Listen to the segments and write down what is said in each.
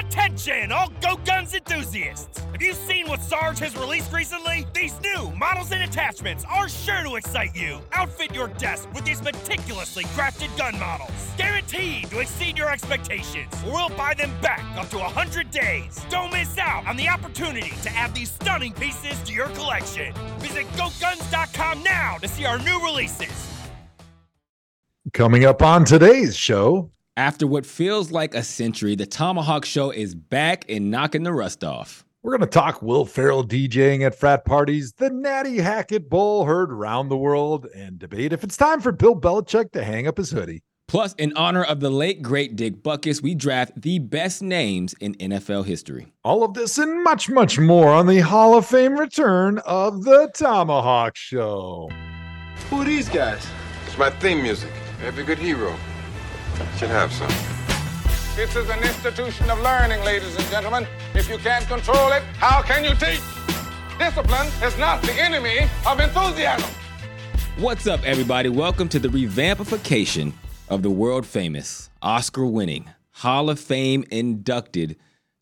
Attention, all Go Guns enthusiasts! Have you seen what Sarge has released recently? These new models and attachments are sure to excite you. Outfit your desk with these meticulously crafted gun models, guaranteed to exceed your expectations. We'll buy them back up to 100 days. Don't miss out on the opportunity to add these stunning pieces to your collection. Visit GoGuns.com now to see our new releases. Coming up on today's show, After what feels like a century, the ThomaHawk Show is back and knocking the rust off. we're going to talk Will Ferrell DJing at frat parties, the Natty Hackett Bowl heard around the world, and debate if it's time for Bill Belichick to hang up his hoodie. Plus, in honor of the late great Dick Butkus, we draft the best names in NFL history. All of this and much, much more on the Hall of Fame return of the ThomaHawk Show. Who are these guys? It's my theme music. Every good hero should have some. This is an institution of learning, ladies and gentlemen. If you can't control it, how can you teach? Discipline is not the enemy of enthusiasm. What's up, everybody? Welcome to the revampification of the world famous, Oscar winning, Hall of Fame inducted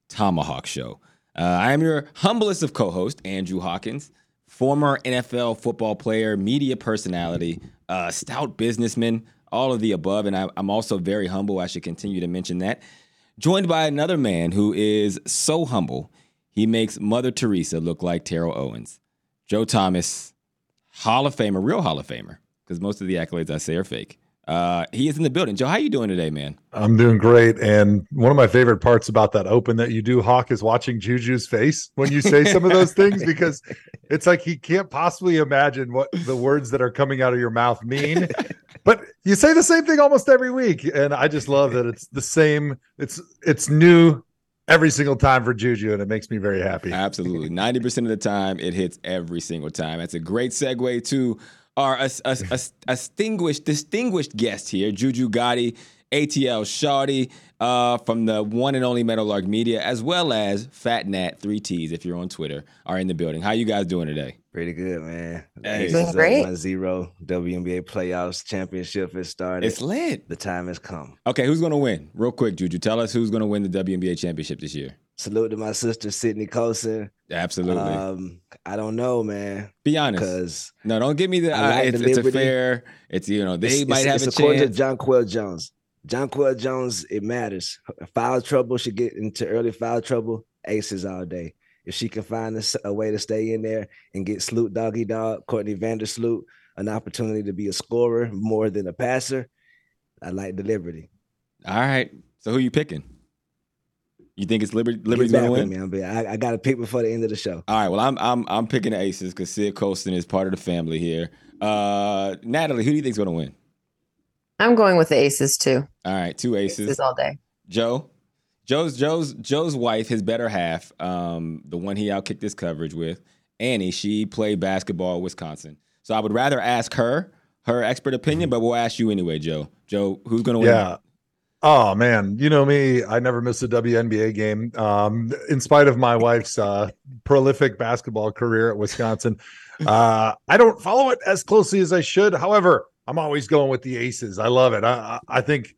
ThomaHawk Show. Uh, I am your humblest of co hosts, Andrew Hawkins, former NFL football player, media personality, uh, stout businessman, all of the above. And I, I'm also very humble. I should continue to mention that. Joined by another man who is so humble, he makes Mother Teresa look like Terrell Owens. Joe Thomas, Hall of Famer, real Hall of Famer, because most of the accolades I say are fake. Uh, he is in the building. Joe, how you doing today, man? I'm doing great. And one of my favorite parts about that open that you do, Hawk, is watching Juju's face when you say some of those things because it's like he can't possibly imagine what the words that are coming out of your mouth mean. but you say the same thing almost every week. And I just love that it's the same, it's it's new every single time for Juju, and it makes me very happy. Absolutely. 90% of the time, it hits every single time. That's a great segue to our as- as- as- distinguished distinguished guest here, Juju Gotti, ATL Shawty, uh, from the one and only Meadowlark Media, as well as Phatt Nat, three T's if you're on Twitter, are in the building. How you guys doing today? Pretty good, man. Hey. Doing great. 1-0. WNBA playoffs championship has started. It's lit. the time has come. Okay, who's gonna win? Real quick, Juju, tell us who's gonna win the WNBA championship this year. Salute to my sister Sydney Colson. Absolutely. Um, I don't know, man, Be honest. because No, don't give me the. I Uh, like it's, it's a fair. It's you know they it's, might it's, have it's a according chance. to Jonquel Jones. Jonquel Jones, it matters. Foul trouble should get into early foul trouble. Aces all day. If she can find a way to stay in there and get Sloot Doggy Dog, Courtney Vandersloot, an opportunity to be a scorer more than a passer, I like the liberty. All right. So who you picking? You think it's Liberty? Liberty's Get gonna win? with me. I'm- I, I got to pick before the end of the show. All right. Well, I'm I'm I'm picking the Aces because Sid Colson is part of the family here. Uh, Natalie, who do you think's gonna win? I'm going with the aces too. All right, two Aces. Aces all day. Joe, Joe's Joe's Joe's wife, his better half, um, the one he outkicked his coverage with, Annie. She played basketball at Wisconsin. So I would rather ask her her expert opinion, but we'll ask you anyway, Joe. Joe, who's gonna win? Yeah. Oh man, you know me. I never miss a WNBA game. Um, in spite of my wife's uh, prolific basketball career at Wisconsin, uh, I don't follow it as closely as I should. However, I'm always going with the Aces. I love it. I, I think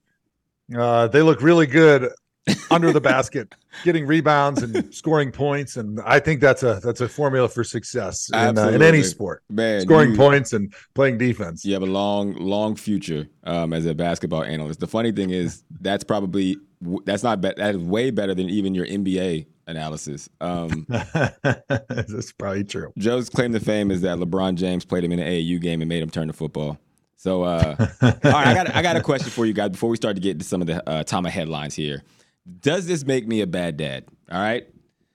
uh, they look really good under the basket, getting rebounds and scoring points, and I think that's a that's a formula for success in, uh, in any sport. Man, Scoring you- points and playing defense. You have a long, long future um, as a basketball analyst. The funny thing is, that's probably that's not be- that is way better than even your NBA analysis. Um, that's probably true. Joe's claim to fame is that LeBron James played him in an AAU game and made him turn to football. So, uh, all right, I got I got a question for you guys before we start to get into some of the uh, Tama headlines here. Does this make me a bad dad? All right,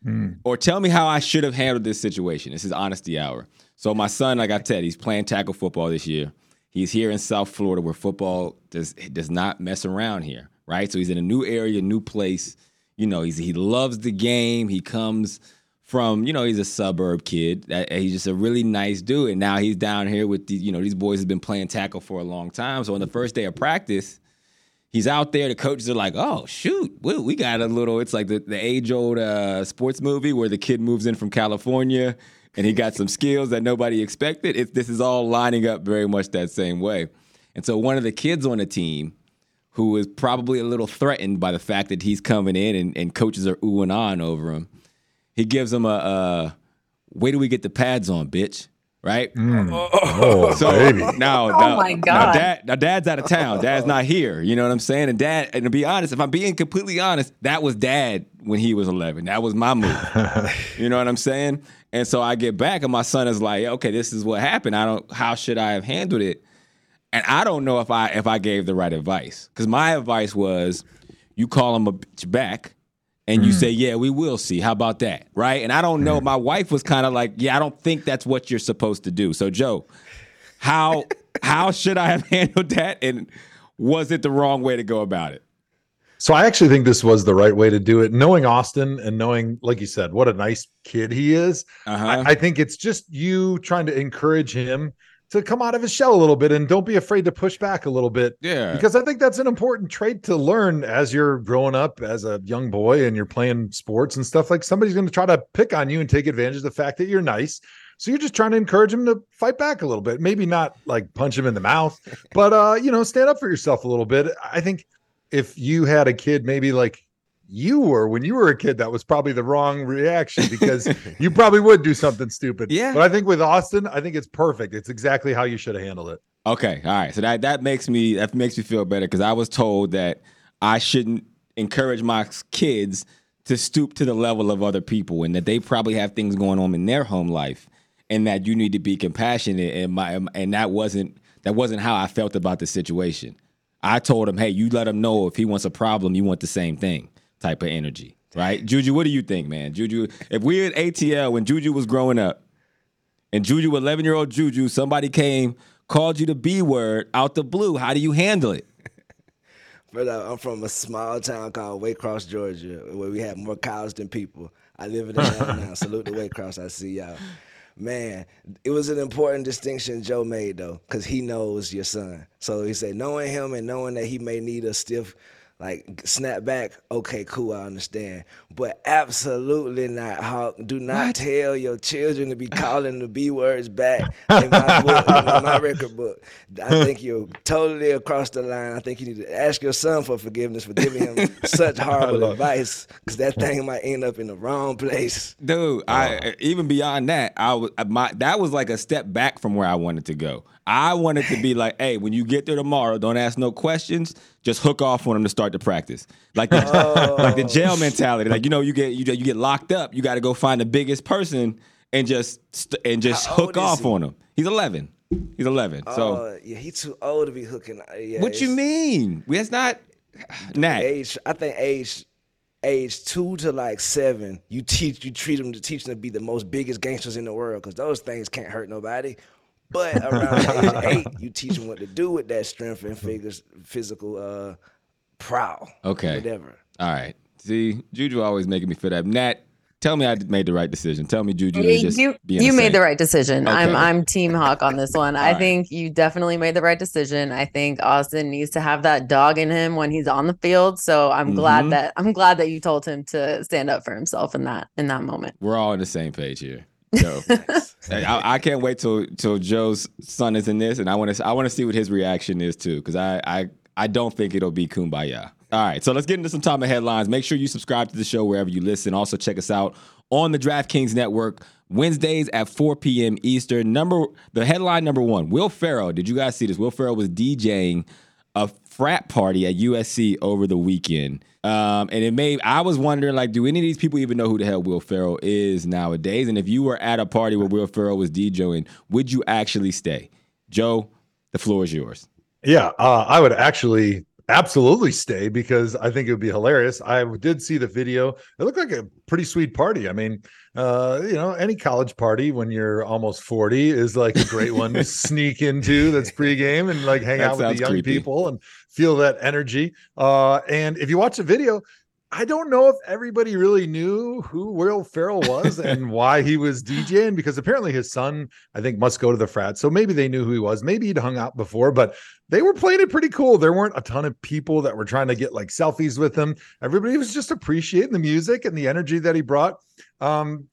hmm. or tell me how I should have handled this situation. This is honesty hour. So my son, like I said, he's playing tackle football this year. He's here in South Florida where football does does not mess around here, right? So he's in a new area, new place. You know, he's he loves the game. He comes from, you know, he's a suburb kid. Uh, he's just a really nice dude. And now he's down here with the, you know, these boys have been playing tackle for a long time. So on the first day of practice, He's out there. The coaches are like, "Oh shoot, we, we got a little." It's like the, the age old uh, sports movie where the kid moves in from California and he got some skills that nobody expected. It, this is all lining up very much that same way. And so one of the kids on the team, who is probably a little threatened by the fact that he's coming in and, and coaches are oohing on over him, he gives him a, a "Where do we get the pads on, bitch?" Right? Mm. Oh, so baby. now, Oh now, my now dad, now dad's out of town. Dad's not here. You know what I'm saying? And dad, and to be honest, if I'm being completely honest, that was dad when he was 11. That was my move. you know what I'm saying? And so I get back, and my son is like, "Okay, this is what happened. I don't. How should I have handled it?" And I don't know if I if I gave the right advice because my advice was, you call him a bitch back. And you say, yeah, we will see. How about that? Right. And I don't know. My wife was kind of like, yeah, I don't think that's what you're supposed to do. So, Joe, how how should I have handled that? And was it the wrong way to go about it? So I actually think this was the right way to do it. Knowing Austin and knowing, like you said, what a nice kid he is. Uh-huh. I, I think it's just you trying to encourage him to come out of his shell a little bit and don't be afraid to push back a little bit. Yeah. Because I think that's an important trait to learn as you're growing up as a young boy and you're playing sports and stuff. Like somebody's going to try to pick on you and take advantage of the fact that you're nice. So you're just trying to encourage him to fight back a little bit. Maybe not like punch him in the mouth, but uh, you know, stand up for yourself a little bit. I think if you had a kid maybe like you were when you were a kid, that was probably the wrong reaction because you probably would do something stupid. Yeah. But I think with Austin, I think it's perfect. It's exactly how you should have handled it. Okay, all right. So that that makes me that makes me feel better because I was told that I shouldn't encourage my kids to stoop to the level of other people and that they probably have things going on in their home life and that you need to be compassionate and my and that wasn't that wasn't how I felt about the situation. I told him, "Hey, you let him know if he wants a problem, you want the same thing." Type of energy, right? Juju, what do you think, man? Juju, if we at ATL when Juju was growing up, and Juju, 11 year old Juju, somebody came, called you the B word out the blue. How do you handle it? Brother, I'm from a small town called Waycross, Georgia, where we have more cows than people. I live in Atlanta now. Salute to Waycross. I see y'all. Man, it was an important distinction Joe made though, because he knows your son. So he said, knowing him and knowing that he may need a stiff, like snap back. Okay, cool, I understand. But absolutely not, Hawk. Do not tell your children to be calling the B words back in my book, in my record book. I think you're totally across the line. I think you need to ask your son for forgiveness for giving him such horrible advice, because that thing might end up in the wrong place. Dude, I even beyond that, I was my that was like a step back from where I wanted to go. I wanted to be like, hey, when you get there tomorrow, don't ask no questions. Just hook off on them to start the practice, like the, like the jail mentality. Like you know, you get you, you get locked up, you got to go find the biggest person and just st- and just How hook off he? on him. He's eleven. He's eleven. So Oh, yeah, he too old to be hooking. uh, Yeah, what you mean? That's not Nat. age i think age age two to like seven you teach you treat them to teach them to be the most biggest gangsters in the world because those things can't hurt nobody but around age eight you teach them what to do with that strength and figures physical uh prowl Okay. whatever All right. See, Juju always making me feel that. Nat, tell me I made the right decision. Tell me Juju is just you being you a made saint. the right decision. I'm I'm team Hawk on this one. I right. think you definitely made the right decision. I think Austin needs to have that dog in him when he's on the field. So I'm Mhm. glad that I'm glad that you told him to stand up for himself in that in that moment. We're all on the same page here. Joe. I, I can't wait till till Joe's son is in this, and I want to I want to see what his reaction is too, because I, I I don't think it'll be kumbaya. All right, so let's get into some top of headlines. Make sure you subscribe to the show wherever you listen. Also, check us out on the DraftKings Network Wednesdays at 4 p.m. Eastern. Number the headline number one: Will Ferrell. Did you guys see this? Will Ferrell was DJing a frat party at USC over the weekend. Um, and it made I was wondering, like, do any of these people even know who the hell Will Ferrell is nowadays? And if you were at a party where Will Ferrell was DJing, would you actually stay? Joe, the floor is yours. Yeah, uh, I would actually absolutely stay because I think it would be hilarious. I did see the video. It looked like a pretty sweet party. I mean, uh, you know, any college party when you're almost 40 is like a great one to sneak into that's pregame and like hang That out with the young creepy. people and feel that energy. Uh, and if you watch the video, I don't know if everybody really knew who Will Ferrell was and why he was DJing because apparently his son, I think, must go to the frat. So maybe they knew who he was. Maybe he'd hung out before, but they were playing it pretty cool. There weren't a ton of people that were trying to get like selfies with him. Everybody was just appreciating the music and the energy that he brought. Um,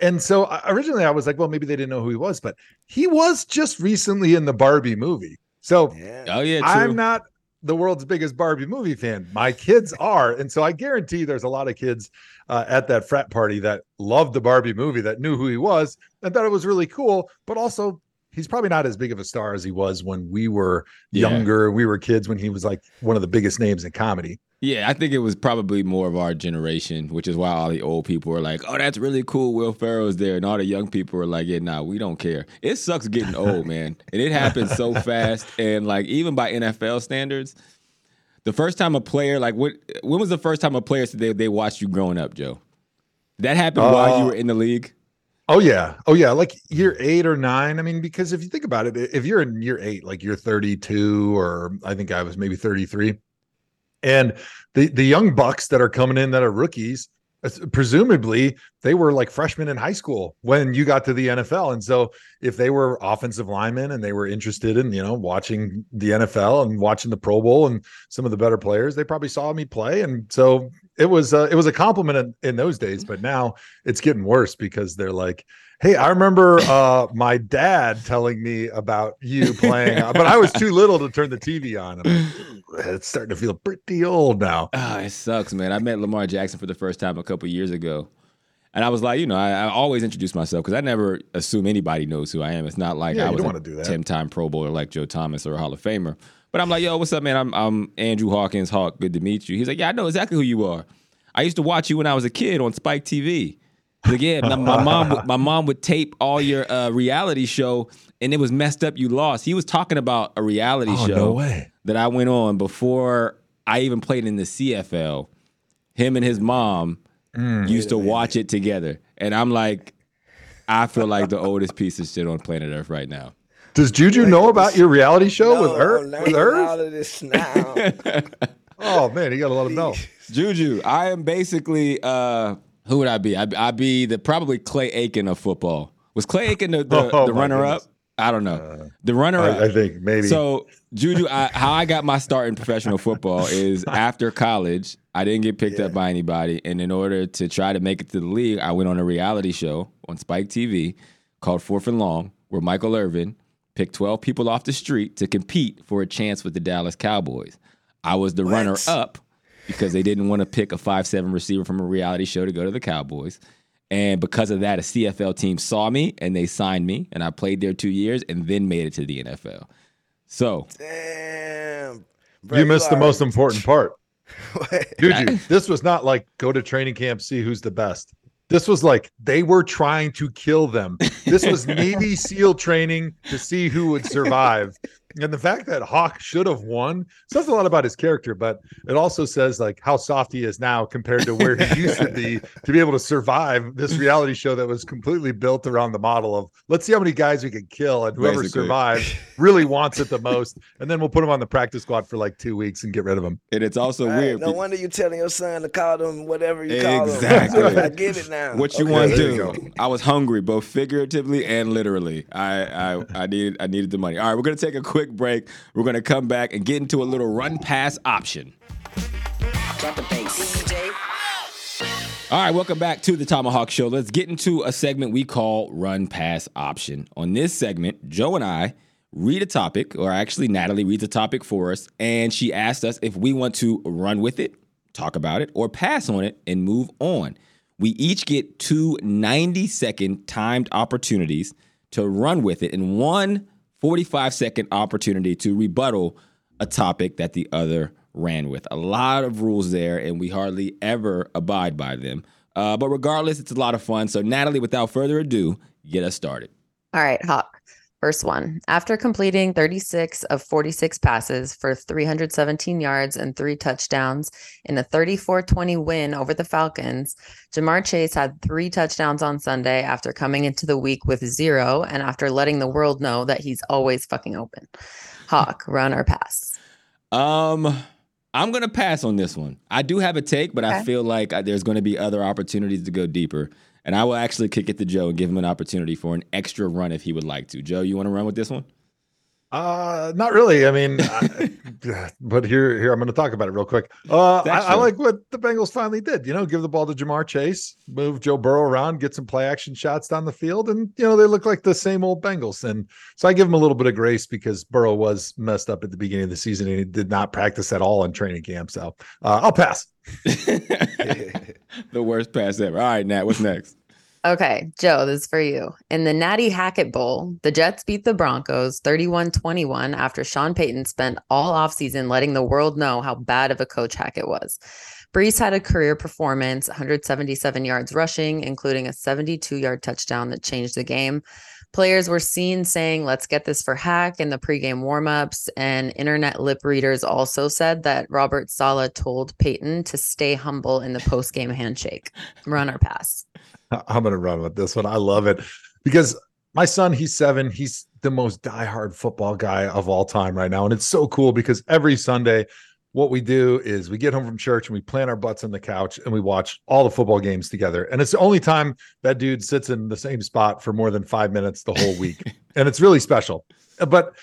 and so uh, originally I was like, well, maybe they didn't know who he was, but he was just recently in the Barbie movie. So Yeah. Oh yeah, true. I'm not the world's biggest Barbie movie fan. My kids are, and so I guarantee there's a lot of kids uh, at that frat party that loved the Barbie movie that knew who he was and thought it was really cool. But also, he's probably not as big of a star as he was when we were Yeah. younger. We were kids when he was like one of the biggest names in comedy. Yeah, I think it was probably more of our generation, which is why all the old people were like, "Oh, that's really cool." Will Ferrell's there, and all the young people were like, "Yeah, nah, we don't care." It sucks getting old, man, and it happens so fast. And like even by NFL standards, the first time a player like what? When was the first time a player said they they watched you growing up, Joe? That happened while you Uh, were in the league. Oh yeah. Oh yeah. Like year eight or nine. I mean, because if you think about it, if you're in year eight, like you're 32, or I think I was maybe 33, and the the young bucks that are coming in that are rookies, presumably they were like freshmen in high school when you got to the NFL. And so if they were offensive linemen and they were interested in, you know, watching the NFL and watching the Pro Bowl and some of the better players, they probably saw me play. And so it was uh, it was a compliment in, in those days, but now it's getting worse because they're like, Hey, I remember uh, my dad telling me about you playing, uh, but I was too little to turn the TV on. I'm like, it's starting to feel pretty old now. Ah, it sucks, man. I met Lamar Jackson for the first time a couple years ago. And I was like, you know, I, I always introduce myself because I never assume anybody knows who I am. It's not like Yeah, I was a wanna do that. 10 time Pro Bowler like Joe Thomas or a Hall of Famer. But I'm like, yo, what's up, man? I'm, I'm Andrew Hawkins Hawk. Good to meet you. He's like, yeah, I know exactly who you are. I used to watch you when I was a kid on Spike TV. He's Like, yeah, my, my mom, would- my mom would tape all your uh, reality show, and it was messed up. You lost. He was talking about a reality Oh, show no way. that I went on before I even played in the CFL. Him and his mom Mm. used to watch it together. And I'm like, I feel like the oldest piece of shit on planet Earth right now. Does Juju know about your reality show No, with her? With learning her? all of this now. Oh man, you gotta let him know. Juju, I am basically uh who would I be? I'd, I'd be the probably Clay Aiken of football. Was Clay Aiken the, the, Oh, the my runner up? I don't know. Uh, the runner up. I, I think maybe. So Juju, I, how I got my start in professional football is after college. I didn't get picked up by anybody, and in order to try to make it to the league, I went on a reality show on Spike TV called Fourth and Long, where Michael Irvin picked twelve people off the street to compete for a chance with the Dallas Cowboys. I was the runner up because they didn't want to pick a five seven receiver from a reality show to go to the Cowboys. And because of that, a CFL team saw me and they signed me, and I played there two years and then made it to the NFL. So Damn. Bro, you missed the most important part. What? Juju, this was not like go to training camp, see who's the best. This was like they were trying to kill them. This was Navy SEAL training to see who would survive. And the fact that Hawk should have won says a lot about his character, but it also says like how soft he is now compared to where he used to be to be able to survive this reality show that was completely built around the model of let's see how many guys we can kill and whoever Basically. survives really wants it the most. And then we'll put him on the practice squad for like two weeks and get rid of him. and it's also All right, weird. no wonder you telling your son to call them whatever you Exactly. call them. Exactly. I get it now. What you Okay. want to do? I was hungry, both figuratively and literally. I, I I needed I needed the money. All right, we're gonna take a quick break. We're gonna come back and get into a little run pass option. All right, welcome back to the ThomaHawk Show. Let's get into a segment we call Run Pass Option. On this segment, Joe and I read a topic, or actually, Natalie reads a topic for us, and she asked us if we want to run with it, talk about it, or pass on it and move on. We each get two 90 second timed opportunities to run with it and one 45 second opportunity to rebuttal a topic that the other ran with. A lot of rules there, and we hardly ever abide by them. Uh, but regardless, it's a lot of fun. So, Natalie, without further ado, get us started. All right, Hawk. First one. After completing 36 of 46 passes for 317 yards and three touchdowns in a 34 20 win over the Falcons, Ja'Marr Chase had three touchdowns on Sunday after coming into the week with zero and after letting the world know that he's always fucking open. Hawk, run or pass? Um, I'm gonna pass on this one. I do have a take, but I feel like uh, there's going to be other opportunities to go deeper. And I will actually kick it to Joe and give him an opportunity for an extra run if he would like to. Joe, you want to run with this one? Uh, not really. I mean, I, but here, here I'm going to talk about it real quick. Uh, I, I like what the Bengals finally did. You know, give the ball to Ja'Marr Chase, move Joe Burrow around, get some play action shots down the field, and you know they look like the same old Bengals. And so I give him a little bit of grace because Burrow was messed up at the beginning of the season and he did not practice at all in training camp. So uh, I'll pass. the worst pass ever. All right, Nat, what's next? Okay, Joe, this is for you. In the Natty Hackett Bowl, the Jets beat the Broncos 31 21 after Sean Payton spent all offseason letting the world know how bad of a coach Hackett was. Breece had a career performance, 177 yards rushing, including a 72 yard touchdown that changed the game. Players were seen saying, let's get this for Hack in the pregame warmups. And internet lip readers also said that Robert Saleh told Payton to stay humble in the postgame handshake. Run or pass. I'm going to run with this one. I love it because my son, he's seven. He's the most diehard football guy of all time right now. And it's so cool because every Sunday, what we do is we get home from church and we plant our butts on the couch and we watch all the football games together. And it's the only time that dude sits in the same spot for more than five minutes the whole week. and it's really special. But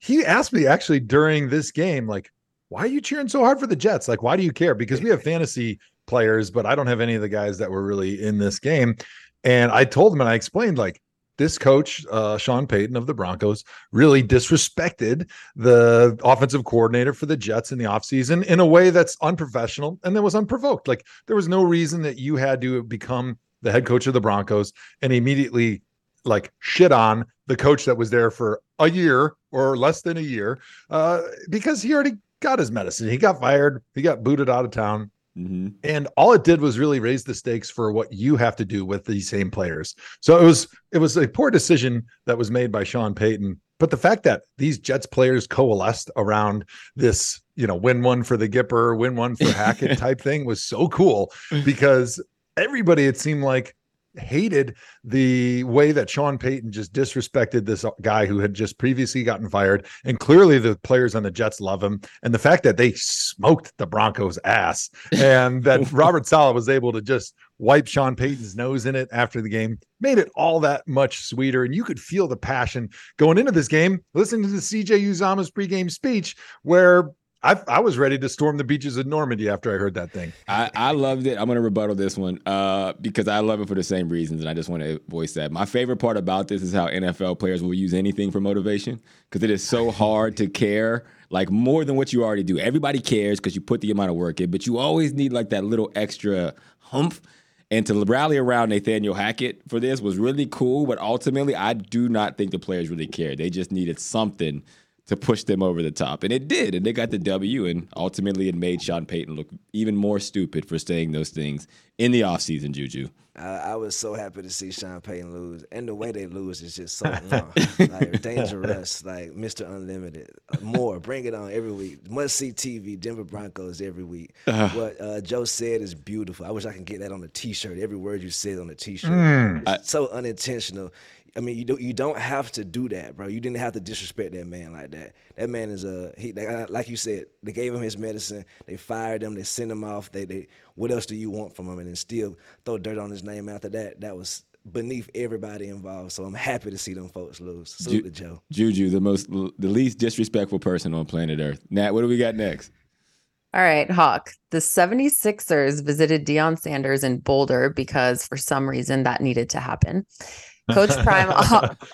he asked me actually during this game, like, why are you cheering so hard for the Jets? Like, why do you care? Because we have fantasy players, but I don't have any of the guys that were really in this game. And I told him and I explained, like, this coach, uh, Sean Payton of the Broncos, really disrespected the offensive coordinator for the Jets in the offseason in a way that's unprofessional and that was unprovoked. Like, there was no reason that you had to become the head coach of the Broncos and immediately like shit on the coach that was there for a year or less than a year uh, because he already got his medicine. He got fired, he got booted out of town. Hmm And all it did was really raise the stakes for what you have to do with these same players. So it was it was a poor decision that was made by Sean Payton. But the fact that these Jets players coalesced around this, you know, win one for the Gipper, win one for Hackett type thing was so cool because everybody it seemed like hated the way that Sean Payton just disrespected this guy who had just previously gotten fired. And clearly the players on the Jets love him. And the fact that they smoked the Broncos ass and that Robert Saleh was able to just wipe Sean Payton's nose in it after the game made it all that much sweeter. And you could feel the passion going into this game, listening to the CJ Uzomah's pregame speech where I, I was ready to storm the beaches of Normandy after I heard that thing. I, I loved it. I'm going to rebuttal this one uh, because I love it for the same reasons, and I just want to voice that. My favorite part about this is how NFL players will use anything for motivation because it is so hard to care like more than what you already do. Everybody cares because you put the amount of work in, but you always need like that little extra humph. And to rally around Nathaniel Hackett for this was really cool, but ultimately, I do not think the players really cared. They just needed something to push them over the top. And it did. And they got the W. And ultimately, it made Sean Payton look even more stupid for saying those things in the offseason, Juju. I, I was so happy to see Sean Payton lose, and the way they lose is just so mwah. like dangerous, like Mr. Unlimited. More, bring it on every week. Must see TV, Denver Broncos every week. what uh, Joe said is beautiful. I wish I could get that on a T-shirt. Every word you said on a T-shirt. It's so unintentional. I mean, you don't you don't have to do that, bro. You didn't have to disrespect that man like that. That man is a he. Like, uh, like you said, they gave him his medicine. They fired him. They sent him off. They they. What else do you want from him? And then still throw dirt on his name after that. That was beneath everybody involved. So I'm happy to see them folks lose. Salute to Joe. Juju, the most, the least disrespectful person on planet Earth. Nat, what do we got next? All right, Hawk. The 76ers visited Deion Sanders in Boulder because for some reason that needed to happen. Coach Prime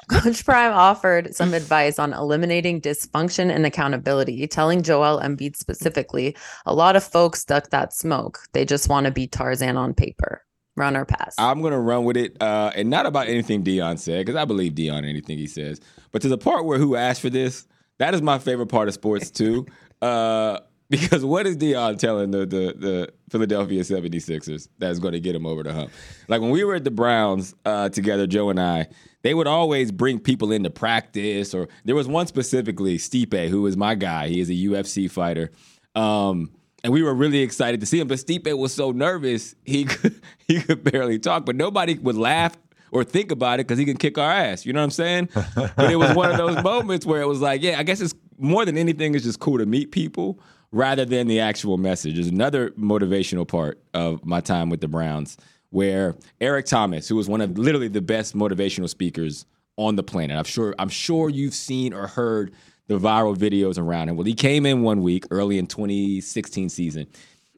Coach Prime offered some advice on eliminating dysfunction and accountability, telling Joel Embiid specifically, a lot of folks duck that smoke. They just want to be Tarzan on paper. Run or pass. I'm gonna run with it, uh, and not about anything Deion said, because I believe Deion anything he says. But to the part where who asked for this, that is my favorite part of sports too. Uh, because what is Deion telling the the, the Philadelphia 76ers that's going to get him over the hump? Like when we were at the Browns uh, together, Joe and I, they would always bring people into practice. Or there was one specifically, Stipe, who is my guy. He is a UFC fighter. Um, and we were really excited to see him. But Stipe was so nervous he could, he could barely talk. But nobody would laugh or think about it because he can kick our ass. You know what I'm saying? but it was one of those moments where it was like, yeah, I guess it's more than anything. It's just cool to meet people. Rather than the actual message. There's another motivational part of my time with the Browns where Eric Thomas, who was one of literally the best motivational speakers on the planet. I'm sure I'm sure you've seen or heard the viral videos around him. Well, he came in one week early in 2016 season.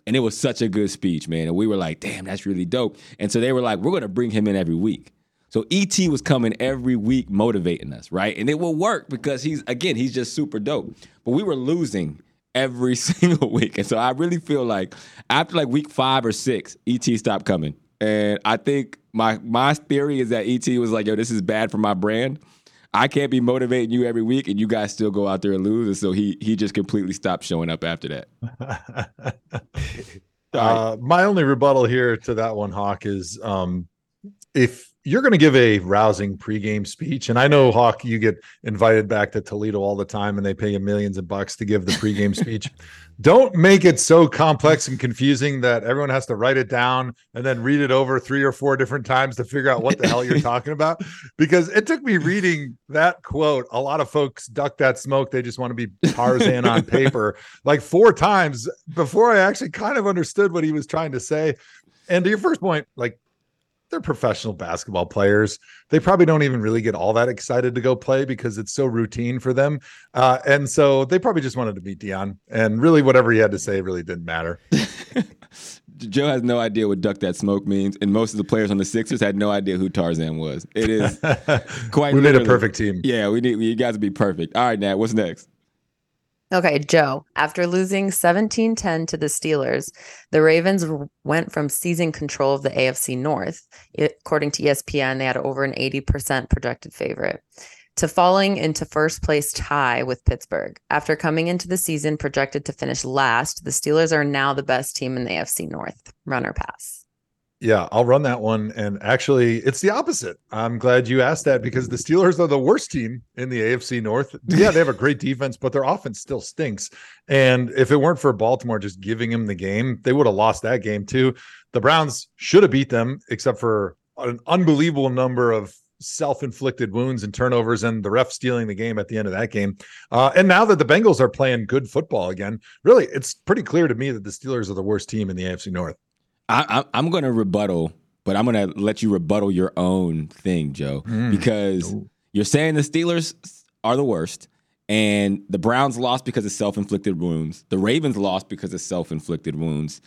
And it was such a good speech, man. And we were like, damn, that's really dope. And so they were like, we're going to bring him in every week. So ET was coming every week motivating us, right? And it will work because he's, again, he's just super dope. But we were losing every single week. And so I really feel like after like week five or six, ET stopped coming. And I think my my theory is that ET was like, yo, this is bad for my brand. I can't be motivating you every week, and you guys still go out there and lose. And so he he just completely stopped showing up after that. uh, my only rebuttal here to that one, Hawk, is um, if you're going to give a rousing pregame speech, and I know Hawk, you get invited back to Toledo all the time, and they pay you millions of bucks to give the pregame speech. Don't make it so complex and confusing that everyone has to write it down and then read it over three or four different times to figure out what the hell you're talking about. Because it took me reading that quote. A lot of folks duck that smoke. They just want to be Tarzan on paper, like four times before I actually kind of understood what he was trying to say. And to your first point, like they're professional basketball players. They probably don't even really get all that excited to go play because it's so routine for them. Uh, and so they probably just wanted to meet Deion. And really, whatever he had to say really didn't matter. Joe has no idea what duck that smoke means, and most of the players on the Sixers had no idea who Tarzan was. It is quite. we need a perfect team. Yeah, we need you guys to be perfect. All right, Nat, what's next? Okay, Joe. After losing 17 10 to the Steelers, the Ravens went from seizing control of the AFC North, according to ESPN, they had over an 80% projected favorite, to falling into first place tie with Pittsburgh. After coming into the season projected to finish last, the Steelers are now the best team in the AFC North. Runner pass. Yeah, I'll run that one. And actually, it's the opposite. I'm glad you asked that because the Steelers are the worst team in the AFC North. Yeah, they have a great defense, but their offense still stinks. And if it weren't for Baltimore just giving them the game, they would have lost that game too. The Browns should have beat them, except for an unbelievable number of self-inflicted wounds and turnovers and the ref stealing the game at the end of that game uh, and now that the bengals are playing good football again really it's pretty clear to me that the steelers are the worst team in the afc north I, am going to rebuttal, but I'm going to let you rebuttal your own thing, Joe, mm. because Ooh. you're saying the Steelers are the worst, and the Browns lost because of self inflicted wounds. The Ravens lost because of self inflicted wounds.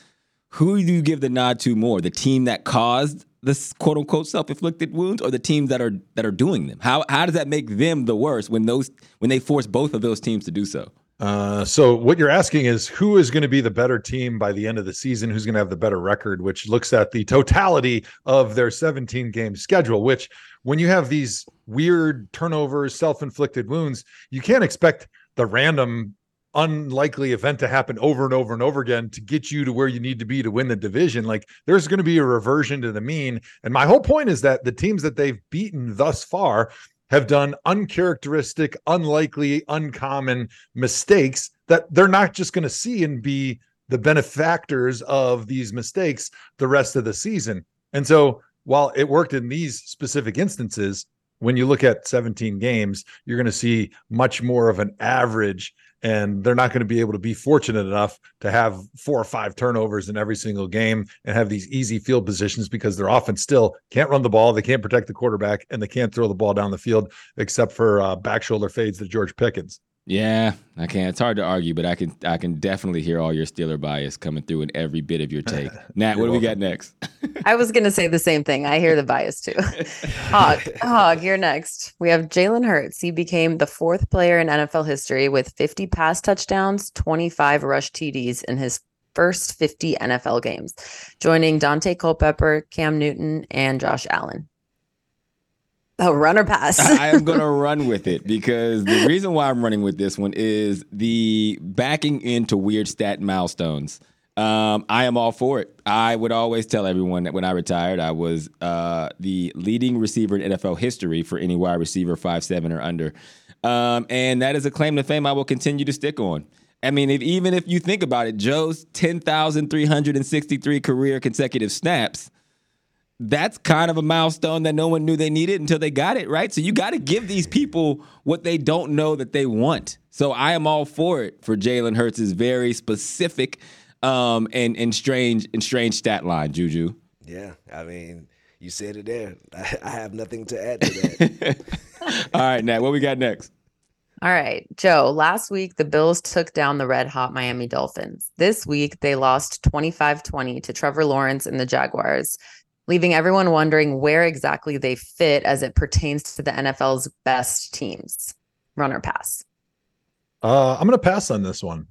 Who do you give the nod to more? The team that caused the quote unquote self inflicted wounds, or the teams that are that are doing them? How how does that make them the worst when those when they force both of those teams to do so? Uh, so what you're asking is who is going to be the better team by the end of the season? Who's going to have the better record? Which looks at the totality of their 17 game schedule. Which, when you have these weird turnovers, self-inflicted wounds, you can't expect the random unlikely event to happen over and over and over again to get you to where you need to be to win the division. Like there's going to be a reversion to the mean. And my whole point is that the teams that they've beaten thus far have done uncharacteristic, unlikely, uncommon mistakes that they're not just going to see and be the benefactors of these mistakes the rest of the season. And so while it worked in these specific instances, when you look at 17 games, you're going to see much more of an average and they're not going to be able to be fortunate enough to have four or five turnovers in every single game and have these easy field positions because they're often still can't run the ball, they can't protect the quarterback, and they can't throw the ball down the field except for uh, back shoulder fades to George Pickens. Yeah, I can't. It's hard to argue, but I can I can definitely hear all your Steeler bias coming through in every bit of your take. Nat, what do we got next? I was gonna say the same thing. I hear the bias too. Hog, Hog, you're next. We have Jalen Hurts. He became the fourth player in NFL history with 50 pass touchdowns, 25 rush TDs in his first 50 NFL games, joining Daunte Culpepper, Cam Newton, and Josh Allen. Oh, run or pass? I am going to run with it because the reason why I'm running with this one is the backing into weird stat milestones. Um, I am all for it. I would always tell everyone that when I retired, I was uh, the leading receiver in NFL history for any wide receiver five seven or under, um, and that is a claim to fame I will continue to stick on. I mean, if, even if you think about it, Joe's ten thousand three hundred and sixty three career consecutive snaps that's kind of a milestone that no one knew they needed until they got it, right? So you got to give these people what they don't know that they want. So I am all for it for Jalen Hurts' very specific um, and and strange and strange stat line, Juju. Yeah, I mean, you said it there. I, I have nothing to add to that. all right, Nat, what we got next? All right, Joe. Last week, the Bills took down the red hot Miami Dolphins. This week, they lost 25 20 to Trevor Lawrence and the Jaguars, leaving everyone wondering where exactly they fit as it pertains to the NFL's best teams. Runner pass. Uh, I'm going to pass on this one.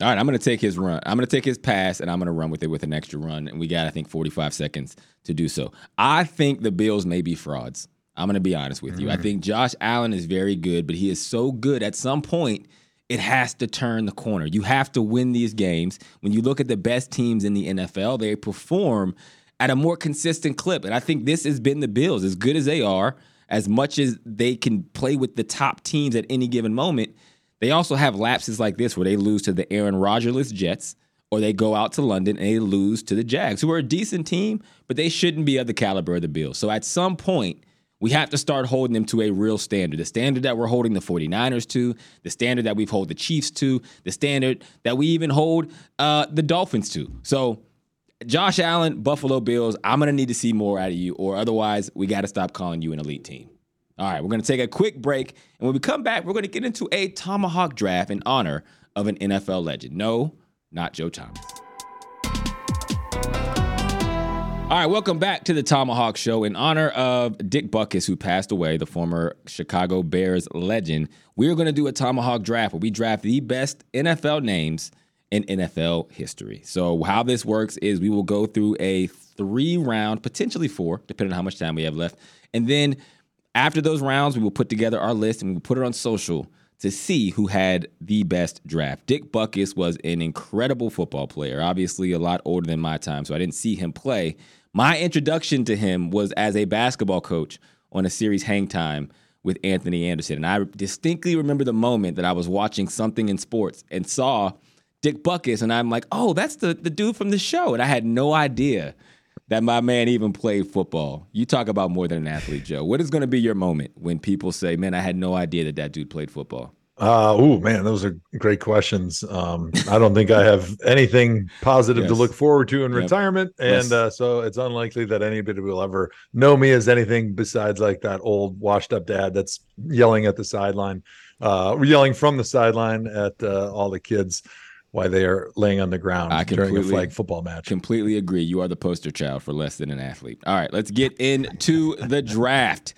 All right, I'm going to take his run. I'm going to take his pass and I'm going to run with it with an extra run. And we got, I think, 45 seconds to do so. I think the Bills may be frauds. I'm going to be honest with you. Mm. I think Josh Allen is very good, but he is so good at some point, it has to turn the corner. You have to win these games. When you look at the best teams in the NFL, they perform at a more consistent clip. And I think this has been the Bills, as good as they are, as much as they can play with the top teams at any given moment they also have lapses like this where they lose to the Aaron Rodgerless Jets or they go out to London and they lose to the Jags, who are a decent team, but they shouldn't be of the caliber of the Bills. So at some point, we have to start holding them to a real standard. The standard that we're holding the 49ers to, the standard that we've hold the Chiefs to, the standard that we even hold uh, the Dolphins to. So Josh Allen, Buffalo Bills, I'm going to need to see more out of you, or otherwise we got to stop calling you an elite team. All right, we're going to take a quick break. And when we come back, we're going to get into a ThomaHawk draft in honor of an NFL legend. No, not Joe Thomas. All right, welcome back to the ThomaHawk Show. In honor of Dick Butkus, who passed away, the former Chicago Bears legend, we're going to do a ThomaHawk draft where we draft the best NFL names in NFL history. So, how this works is we will go through a three round, potentially four, depending on how much time we have left. And then after those rounds, we will put together our list and we will put it on social to see who had the best draft. Dick Butkus was an incredible football player, obviously a lot older than my time, so I didn't see him play. My introduction to him was as a basketball coach on a series Hang Time with Anthony Anderson. And I distinctly remember the moment that I was watching something in sports and saw Dick Butkus, and I'm like, oh, that's the, the dude from the show. And I had no idea that my man even played football. You talk about more than an athlete, Joe. What is going to be your moment when people say, "Man, I had no idea that that dude played football"? Uh, oh man, those are great questions. Um, I don't think I have anything positive yes. to look forward to in yep. retirement, and yes. uh, so it's unlikely that anybody will ever know me as anything besides like that old washed-up dad that's yelling at the sideline, uh, yelling from the sideline at uh, all the kids why they are laying on the ground I during a flag football match. Completely agree. You are the poster child for less than an athlete. All right, let's get into the draft.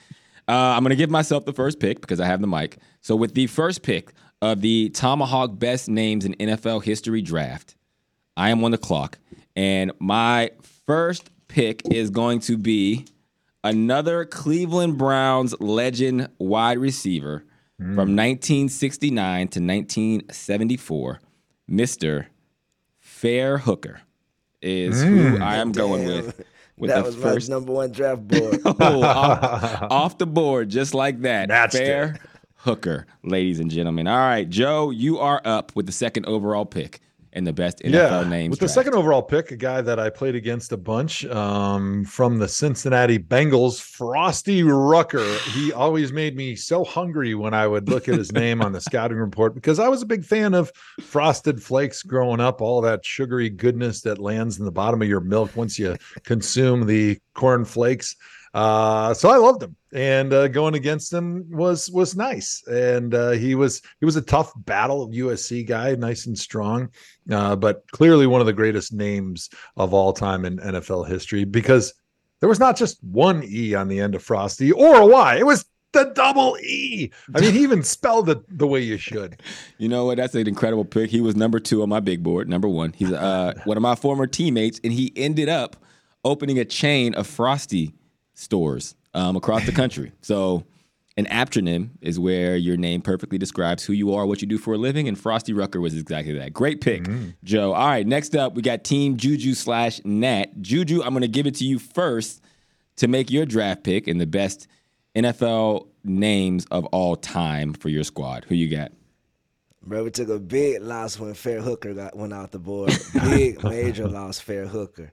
Uh, I'm going to give myself the first pick because I have the mic. So, with the first pick of the ThomaHawk Best Names in NFL History draft, I am on the clock. And my first pick is going to be another Cleveland Browns legend wide receiver mm. from 1969 to 1974. Mr. Fair Hooker is mm. who I am going with. With that the was first number one draft board. oh, off, off, the board, just like that. Matched Fair it. Hooker, ladies and gentlemen. All right, Joe, you are up with the second overall pick and the best NFL yeah, names. With draft. the second overall pick, a guy that I played against a bunch um, from the Cincinnati Bengals, Frosty Rucker. He always made me so hungry when I would look at his name on the scouting report because I was a big fan of frosted flakes growing up, all that sugary goodness that lands in the bottom of your milk once you consume the corn flakes. Uh, so I loved him, and uh, going against him was was nice. And uh, he was he was a tough battle USC guy, nice and strong, uh, but clearly one of the greatest names of all time in NFL history because there was not just one E on the end of Frosty or a Y. It was the double E. I mean, he even spelled it the way you should. You know what? That's an incredible pick. He was number two on my big board. Number one. He's uh, one of my former teammates, and he ended up opening a chain of Frosty stores um, across the country. So an aptronym is where your name perfectly describes who you are, what you do for a living, and Frosty Rucker was exactly that. Great pick, mm-hmm. Joe. All right, next up we got Team Juju slash Nat. Juju, I'm going to give it to you first to make your draft pick and the best NFL names of all time for your squad. Who you got? Bro, we took a big loss when Fair Hooker got went out the board. Big major loss, Fair Hooker.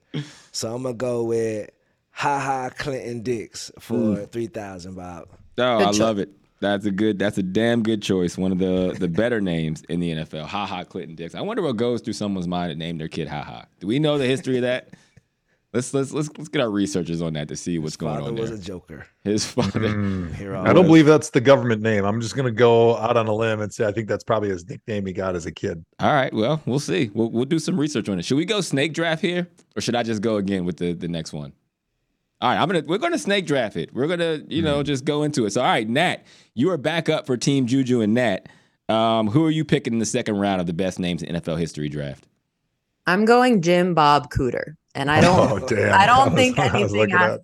So I'm gonna go with Ha ha Clinton Dix for mm. three thousand, Bob. Oh, Good I cho- love it. That's a good. That's a damn good choice. One of the the better names in the NFL. Ha ha, Clinton Dix. I wonder what goes through someone's mind to name their kid Ha ha. Do we know the history of that? Let's let's let's let's get our researchers on that to see what's His going father on was there. a joker. His father. Mm. Here I don't believe that's the government name. I'm just gonna go out on a limb and say I think that's probably his nickname he got as a kid. All right. Well, we'll see. We'll we'll do some research on it. Should we go snake draft here, or should I just go again with the the next one? All right, I'm gonna we're gonna snake draft it. We're gonna you know just go into it. So all right, Nat, you are back up for Team Juju and Nat. Um, who are you picking in the second round of the best names in NFL history draft? I'm going Jim Bob Cooter, and I don't. Oh damn! I don't was- think I was anything looking has-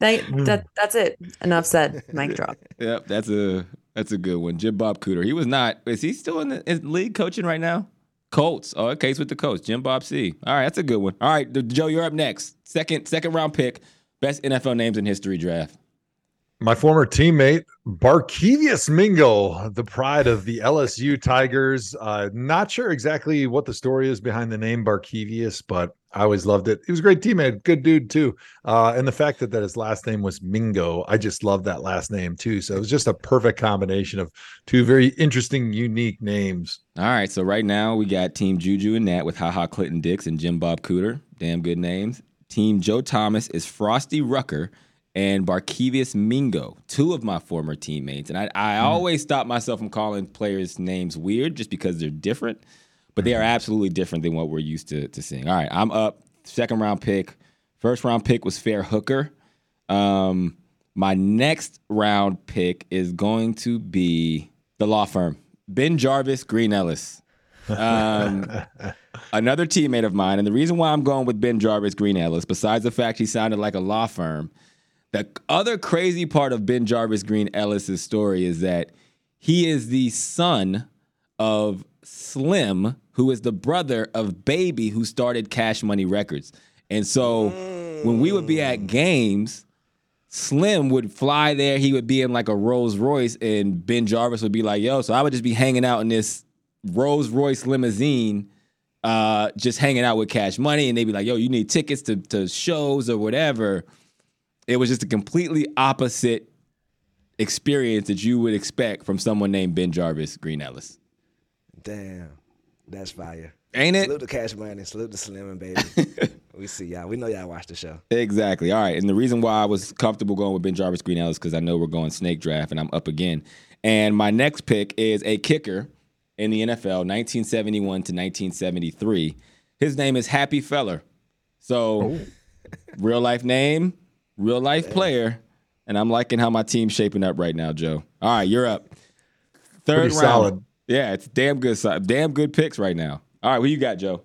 That, that that's it. Enough said. Mic drop. Yep, that's a that's a good one. Jim Bob Cooter. He was not. Is he still in the in league coaching right now? Colts. Oh, okay, he's with the Colts. Jim Bob C. All right, that's a good one. All right, Joe, you're up next. Second second round pick. Best NFL names in history draft. My former teammate, Barkevious Mingo, the pride of the LSU Tigers. Uh, not sure exactly what the story is behind the name Barkevious, but I always loved it. He was a great teammate, good dude too. Uh, and the fact that, that his last name was Mingo, I just love that last name too. So it was just a perfect combination of two very interesting, unique names. All right, so right now we got Team Juju and Nat with Haha Clinton Dix and Jim Bob Cooter. Damn good names. Team Joe Thomas is Frosty Rucker and Barkevious Mingo, two of my former teammates. And I, I always stop myself from calling players' names weird just because they're different, but they are absolutely different than what we're used to, to seeing. All right, I'm up. Second round pick. First round pick was Fair Hooker. Um, my next round pick is going to be the law firm BenJarvus Green Ellis. Um, another teammate of mine, and the reason why I'm going with BenJarvus Green Ellis, besides the fact he sounded like a law firm, the other crazy part of BenJarvus Green Ellis's story is that he is the son of Slim, who is the brother of Baby, who started Cash Money Records. And so when we would be at games, Slim would fly there. He would be in like a Rolls Royce, and BenJarvus would be like, "Yo," so I would just be hanging out in this Rolls Royce limousine, uh, just hanging out with Cash Money, and they'd be like, "Yo, you need tickets to to shows or whatever." It was just a completely opposite experience that you would expect from someone named BenJarvus Green Ellis. Damn, that's fire. Ain't it? Salute to Cash Money. Salute to Slim and Baby. we see y'all. We know y'all watch the show. Exactly. All right. And the reason why I was comfortable going with BenJarvus Green Ellis because I know we're going snake draft and I'm up again. And my next pick is a kicker in the NFL, 1971 to 1973. His name is Happy Feller. So, oh. real life name, real life player. And I'm liking how my team's shaping up right now, Joe. All right, you're up. Third Pretty round. solid. Yeah, it's damn good. Damn good picks right now. All right, what you got, Joe?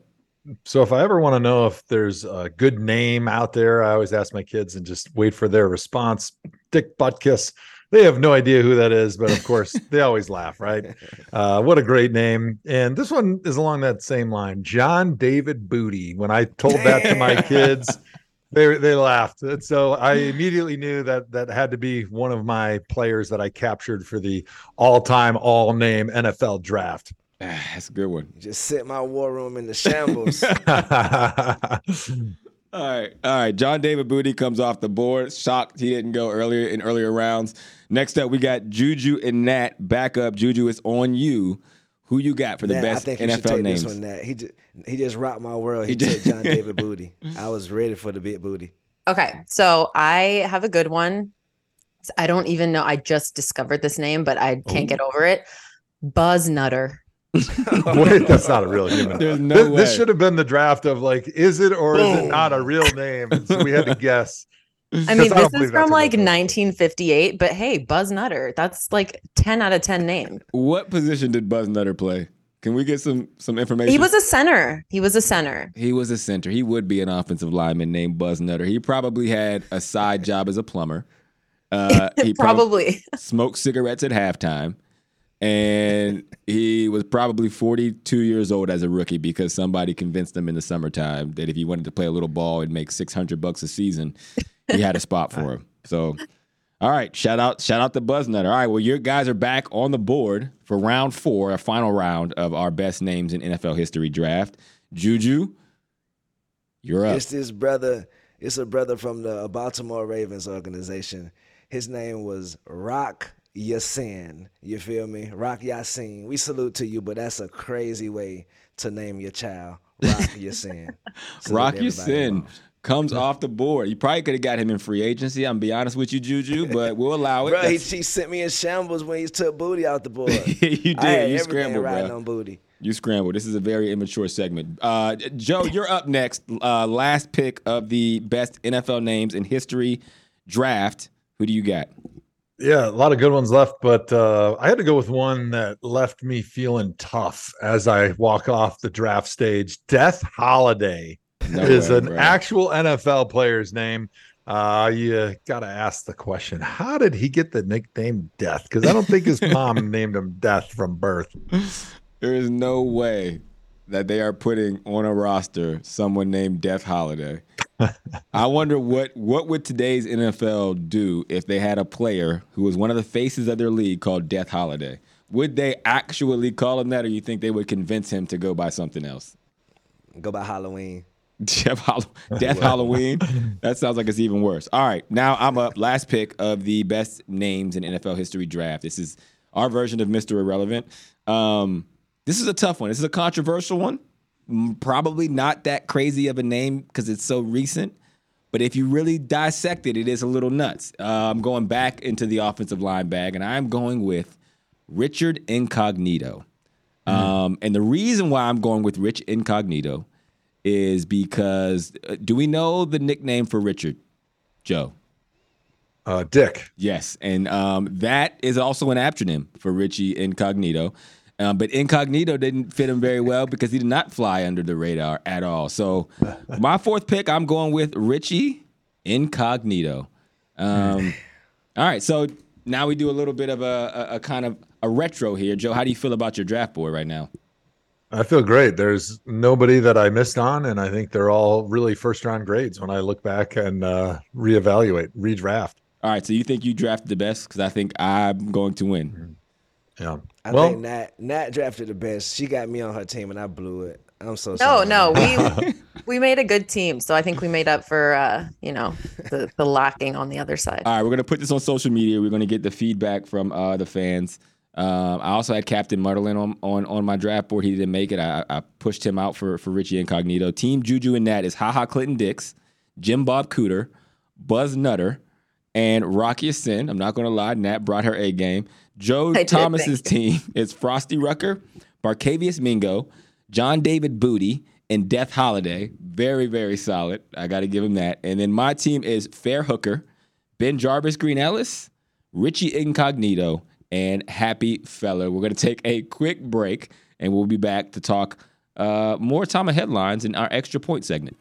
So if I ever want to know if there's a good name out there, I always ask my kids and just wait for their response. Dick Butkus. They have no idea who that is, but of course they always laugh, right? Uh, what a great name! And this one is along that same line. John David Booty. When I told that to my kids, they they laughed. And so I immediately knew that that had to be one of my players that I captured for the all-time all-name NFL draft. Ah, That's a good one. Just set my war room in the shambles. All right, all right. John David Booty comes off the board. Shocked he didn't go earlier in earlier rounds. Next up, we got Juju and Nat. Back up, Juju is on you. Who you got for the Nat, best I think you should NFL take names? this one. Nat. He just he just rocked my world. He, He took John David Booty. I was ready for the big booty. Okay, so I have a good one. I don't even know. I just discovered this name, but I can't oh. get over it. Buzz Nutter. Wait, that's not a real human. There's no this, way. this should have been the draft of like, is it or is it not a real name? And so we had to guess. I mean, I this is from like 1958, but hey, Buzz Nutter. That's like 10 out of 10 name. What position did Buzz Nutter play? Can we get some some information? He was a center. He was a center. He was a center. He would be an offensive lineman named Buzz Nutter. He probably had a side job as a plumber. Uh, he prob- Probably. smoked cigarettes at halftime. And he was probably 42 years old as a rookie because somebody convinced him in the summertime that if he wanted to play a little ball and make 600 bucks a season, he had a spot for him. So, all right, shout out, shout out to Buzz Nutter. All right, well, your guys are back on the board for round four, a final round of our best names in NFL history draft. Juju, you're up. It's this brother. It's a brother from the Baltimore Ravens organization. His name was Rock Ya-Sin. You feel me? Rock Ya-Sin. We salute to you, but that's a crazy way to name your child. Rock Ya-Sin. Rock Ya-Sin involved. comes off the board. You probably could have got him in free agency. I'm be honest with you, Juju, but we'll allow it. Bro, he, he sent me in shambles when he took booty out the board. you did. You scrambled, riding bro. on booty. You scrambled. This is a very immature segment. Uh, Joe, you're up next. Uh, last pick of the best NFL names in history draft. Who do you got? Yeah, a lot of good ones left, but uh, I had to go with one that left me feeling tough as I walk off the draft stage. Death Holiday No is way, an bro. actual NFL player's name. Uh, you got to ask the question: How did he get the nickname Death? Because I don't think his mom named him Death from birth. There is no way that they are putting on a roster someone named Death Holiday. I wonder what what would today's NFL do if they had a player who was one of the faces of their league called Death Holiday? Would they actually call him that, or you think they would convince him to go by something else? Go by Halloween. Jeff Hall- Death Halloween. That sounds like it's even worse. All right, now I'm up. Last pick of the best names in NFL history draft. This is our version of Mr. Irrelevant. Um, this is a tough one. This is a controversial one. Probably not that crazy of a name because it's so recent. But if you really dissect it, it is a little nuts. Uh, I'm going back into the offensive line bag, and I'm going with Richard Incognito. Um, and the reason why I'm going with Rich Incognito is because uh, do we know the nickname for Richard? Joe. Uh, Dick. Yes, and um, that is also an acronym for Richie Incognito. Um, but Incognito didn't fit him very well because he did not fly under the radar at all. So my fourth pick, I'm going with Richie Incognito. Um, all right, so now we do a little bit of a, a, a kind of a retro here. Joe, how do you feel about your draft board right now? I feel great. There's nobody that I missed on, and I think they're all really first round grades when I look back and uh, reevaluate, redraft. All right, so you think you drafted the best? Because I think I'm going to win. Yeah. I well, think Nat Nat drafted the best. She got me on her team and I blew it. I'm so No, sorry. no, no. we we made a good team, so I think we made up for uh, you know the the lacking on the other side. All right, we're gonna put this on social media. We're gonna get the feedback from uh, the fans. Um, I also had Captain Munnerlyn on, on on my draft board. He didn't make it. I, I pushed him out for for Richie Incognito. Team Juju and Nat is Haha Clinton Dix, Jim Bob Cooter, Buzz Nutter, and Rock Ya-Sin. I'm not gonna lie, Nat brought her A game. Joe I Thomas's team is Frosty Rucker, Barkevious Mingo, John David Booty, and Death Holiday. Very, very solid. I got to give him that. And then my team is Fair Hooker, BenJarvus Green Ellis, Richie Incognito, and Happy Feller. We're going to take a quick break, and we'll be back to talk uh, more Tama headlines in our extra point segment.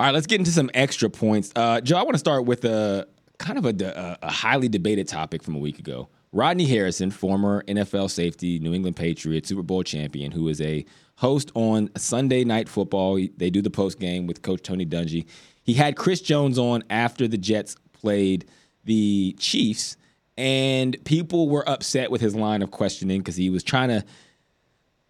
All right, let's get into some extra points. Uh, Joe, I want to start with a kind of a, a, highly debated topic from a week ago. Rodney Harrison, former NFL safety, New England Patriot, Super Bowl champion, who is a host on Sunday Night Football. They do the post game with Coach Tony Dungy. He had Chris Jones on after the Jets played the Chiefs, and people were upset with his line of questioning because he was trying to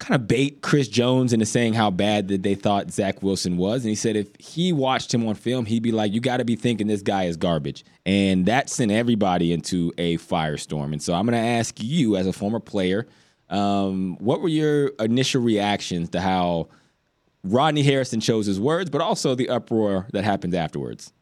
kind of bait Chris Jones into saying how bad that they thought Zach Wilson was. And he said if he watched him on film, he'd be like, you got to be thinking this guy is garbage. And that sent everybody into a firestorm. And so I'm going to ask you, as a former player, um, what were your initial reactions to how Rodney Harrison chose his words, but also the uproar that happened afterwards?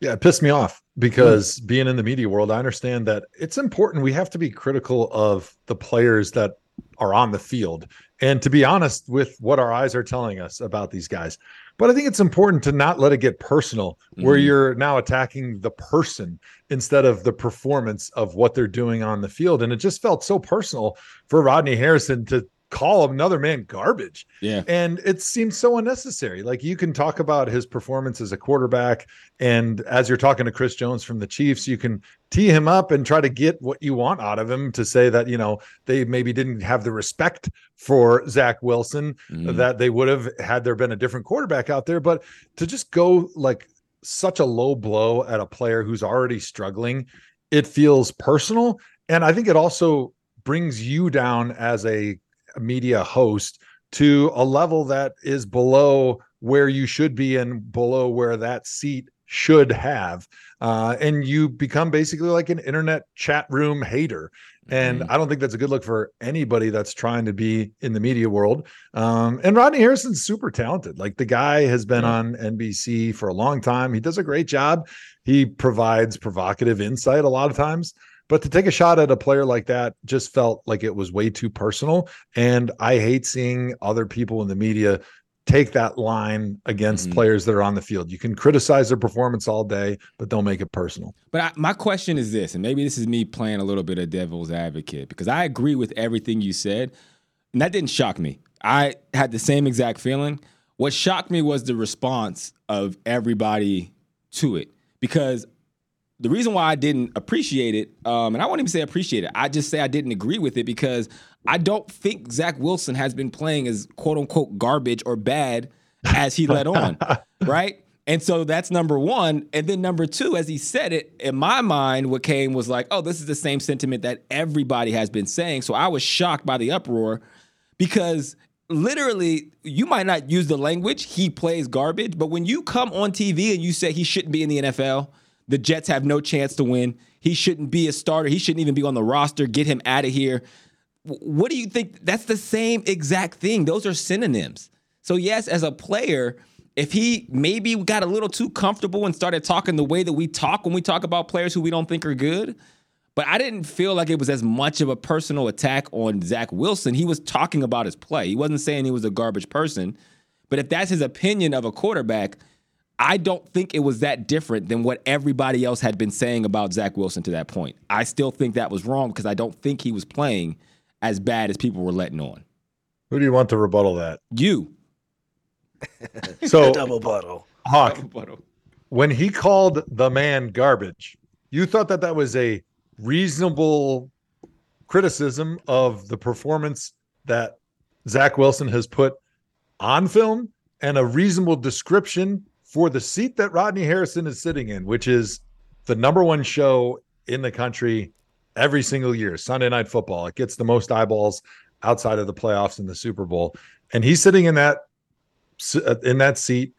Yeah, it pissed me off because being in the media world, I understand that it's important. We have to be critical of the players that are on the field and to be honest with what our eyes are telling us about these guys. But I think it's important to not let it get personal where Mhm. you're now attacking the person instead of the performance of what they're doing on the field. And it just felt so personal for Rodney Harrison to call another man garbage. Yeah. And it seems so unnecessary. Like you can talk about his performance as a quarterback. And as you're talking to Chris Jones from the Chiefs, you can tee him up and try to get what you want out of him to say that, you know, they maybe didn't have the respect for Zach Wilson Mhm. that they would have had there been a different quarterback out there. But to just go like such a low blow at a player who's already struggling, it feels personal. And I think it also brings you down as a media host to a level that is below where you should be and below where that seat should have. Uh, and you become basically like an internet chat room hater. And Mhm. I don't think that's a good look for anybody that's trying to be in the media world. Um, and Rodney Harrison's super talented. Like the guy has been Yeah. on NBC for a long time. He does a great job. He provides provocative insight a lot of times. But to take a shot at a player like that just felt like it was way too personal. And I hate seeing other people in the media take that line against Mhm. players that are on the field. You can criticize their performance all day, but don't make it personal. But I, my question is this, and maybe this is me playing a little bit of devil's advocate because I agree with everything you said, and that didn't shock me. I had the same exact feeling. What shocked me was the response of everybody to it because the reason why I didn't appreciate it, um, and I won't even say appreciate it, I just say I didn't agree with it because I don't think Zach Wilson has been playing as quote unquote garbage or bad as he let on, right? And so that's number one. And then number two, as he said it, in my mind, what came was like, oh, this is the same sentiment that everybody has been saying. So I was shocked by the uproar because literally you might not use the language he plays garbage but when you come on tv and you say he shouldn't be in the nfl the jets have no chance to win. He shouldn't be a starter. He shouldn't even be on the roster. Get him out of here what do you think? That's the same exact thing. Those are synonyms. So yes as a player if he maybe got a little too comfortable and started talking the way that we talk when we talk about players who we don't think are good but I didn't feel like it was as much of a personal attack on Zach Wilson. He was talking about his play. He wasn't saying he was a garbage person. But if that's his opinion of a quarterback, I don't think it was that different than what everybody else had been saying about Zach Wilson to that point. I still think that was wrong because I don't think he was playing as bad as people were letting on. Who do you want to rebuttal that? You. So, Double bottle. Hawk, when he called the man garbage, you thought that that was a reasonable criticism of the performance that Zach Wilson has put on film and a reasonable description for the seat that Rodney Harrison is sitting in, which is the number one show in the country every single year, Sunday Night Football. It gets the most eyeballs outside of the playoffs and the Super Bowl, and he's sitting in that uh, in that seat,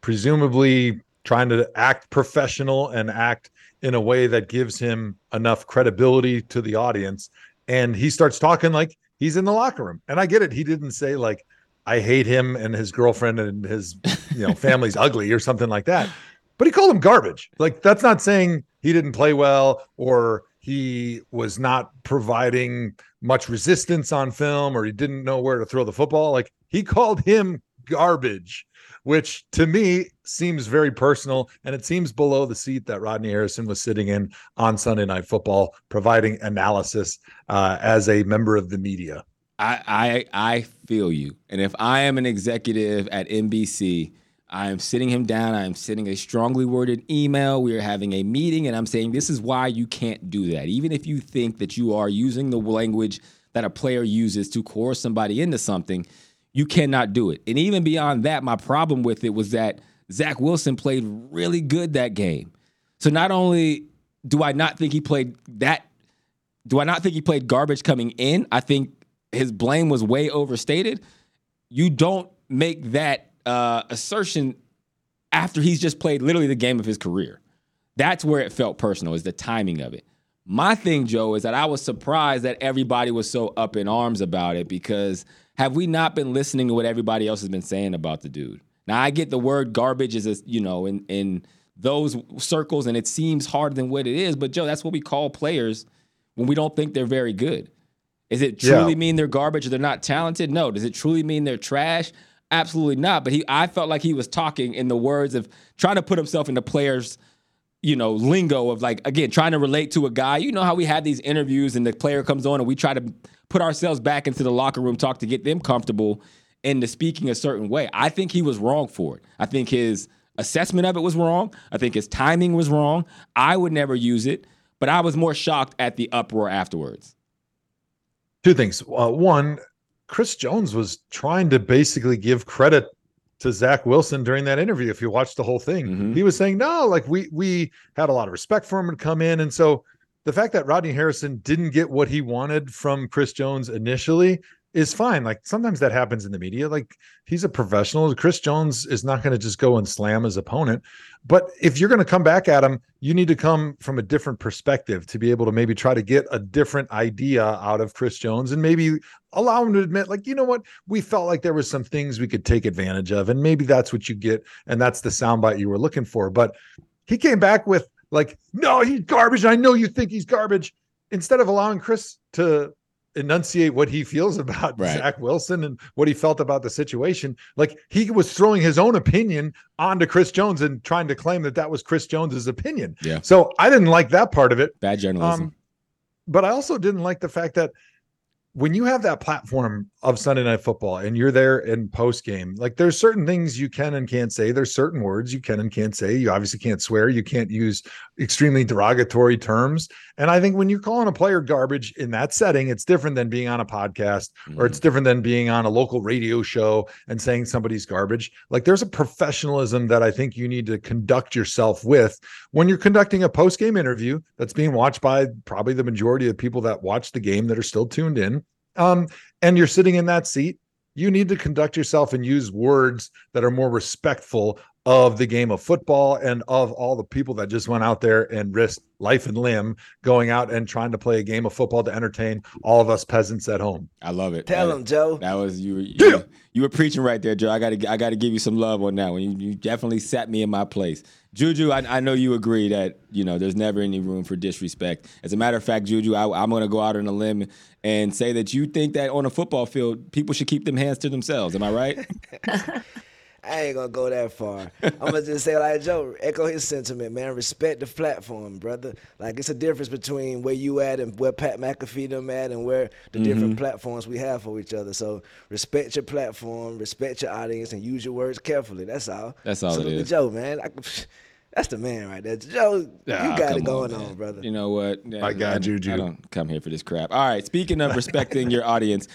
presumably trying to act professional and act in a way that gives him enough credibility to the audience. And he starts talking like he's in the locker room. And I get it. He didn't say like, I hate him and his girlfriend and his, you know, family's ugly or something like that. But he called him garbage. Like that's not saying he didn't play well or he was not providing much resistance on film or he didn't know where to throw the football. Like he called him garbage, which to me seems very personal and it seems below the seat that Rodney Harrison was sitting in on Sunday Night Football, providing analysis uh, as a member of the media. I, I I feel you. And if I am an executive at NBC, I am sitting him down. I am sending a strongly worded email. We are having a meeting, and I'm saying this is why you can't do that. Even if you think that you are using the language that a player uses to coerce somebody into something, you cannot do it. And even beyond that, my problem with it was that Zach Wilson played really good that game. So not only do I not think he played that, do I not think he played garbage coming in? I think his blame was way overstated. You don't make that uh, assertion after he's just played literally the game of his career. That's where it felt personal, is the timing of it. My thing, Joe, is that I was surprised that everybody was so up in arms about it because have we not been listening to what everybody else has been saying about the dude? Now I get the word garbage is a, you know in in those circles and it seems harder than what it is, but Joe, that's what we call players when we don't think they're very good. Is it truly Yeah. mean they're garbage or they're not talented? No. Does it truly mean they're trash? Absolutely not. But he I felt like he was talking in the words of trying to put himself in the players' you know, lingo of like again trying to relate to a guy. You know how we have these interviews and the player comes on and we try to put ourselves back into the locker room talk to get them comfortable into speaking a certain way. I think he was wrong for it. I think his assessment of it was wrong. I think his timing was wrong. I would never use it, but I was more shocked at the uproar afterwards. Two things. Uh, one, Chris Jones was trying to basically give credit to Zach Wilson during that interview. If you watch the whole thing, Mhm. he was saying, "No, like we we had a lot of respect for him to come in," and so the fact that Rodney Harrison didn't get what he wanted from Chris Jones initially is fine. Like sometimes that happens in the media. Like he's a professional. Chris Jones is not going to just go and slam his opponent. But if you're going to come back at him, you need to come from a different perspective to be able to maybe try to get a different idea out of Chris Jones and maybe allow him to admit, like, you know what, we felt like there was some things we could take advantage of. And maybe that's what you get. And that's the soundbite you were looking for. But he came back with, like, no, he's garbage. I know you think he's garbage. Instead of allowing Chris to enunciate what he feels about Right. Zach Wilson and what he felt about the situation. Like he was throwing his own opinion onto Chris Jones and trying to claim that that was Chris Jones's opinion. Yeah. So I didn't like that part of it. Bad journalism. Um, but I also didn't like the fact that when you have that platform of Sunday Night Football and you're there in post game, like there's certain things you can and can't say. There's certain words you can and can't say. You obviously can't swear. You can't use extremely derogatory terms. And I think when you're calling a player garbage in that setting, it's different than being on a podcast or it's mm. different than being on a local radio show and saying somebody's garbage. Like there's a professionalism that I think you need to conduct yourself with when you're conducting a post game interview that's being watched by probably the majority of people that watch the game that are still tuned in. Um, and you're sitting in that seat, you need to conduct yourself and use words that are more respectful of the game of football and of all the people that just went out there and risked life and limb going out and trying to play a game of football to entertain all of us peasants at home. I love it. Tell them, Joe. That was you. You, you were preaching right there, Joe. I got to I got to give you some love on that one. You, you definitely sat me in my place. Juju, I, I know you agree that you know there's never any room for disrespect. As a matter of fact, Juju, I, I'm going to go out on a limb and say that you think that on a football field, people should keep them hands to themselves. Am I right? I ain't gonna go that far. I'm gonna just say like Joe, echo his sentiment, man. Respect the platform, brother. Like it's a difference between where you at and where Pat McAfee them at, and where the Mm-hmm. different platforms we have for each other. So respect your platform, respect your audience, and use your words carefully. That's all. That's all it Salute to is. Joe, man. I, that's the man right there. Joe, Ah, you got it going man. on, brother. You know what? I got you, Juju. I don't come here for this crap. All right. Speaking of respecting your audience,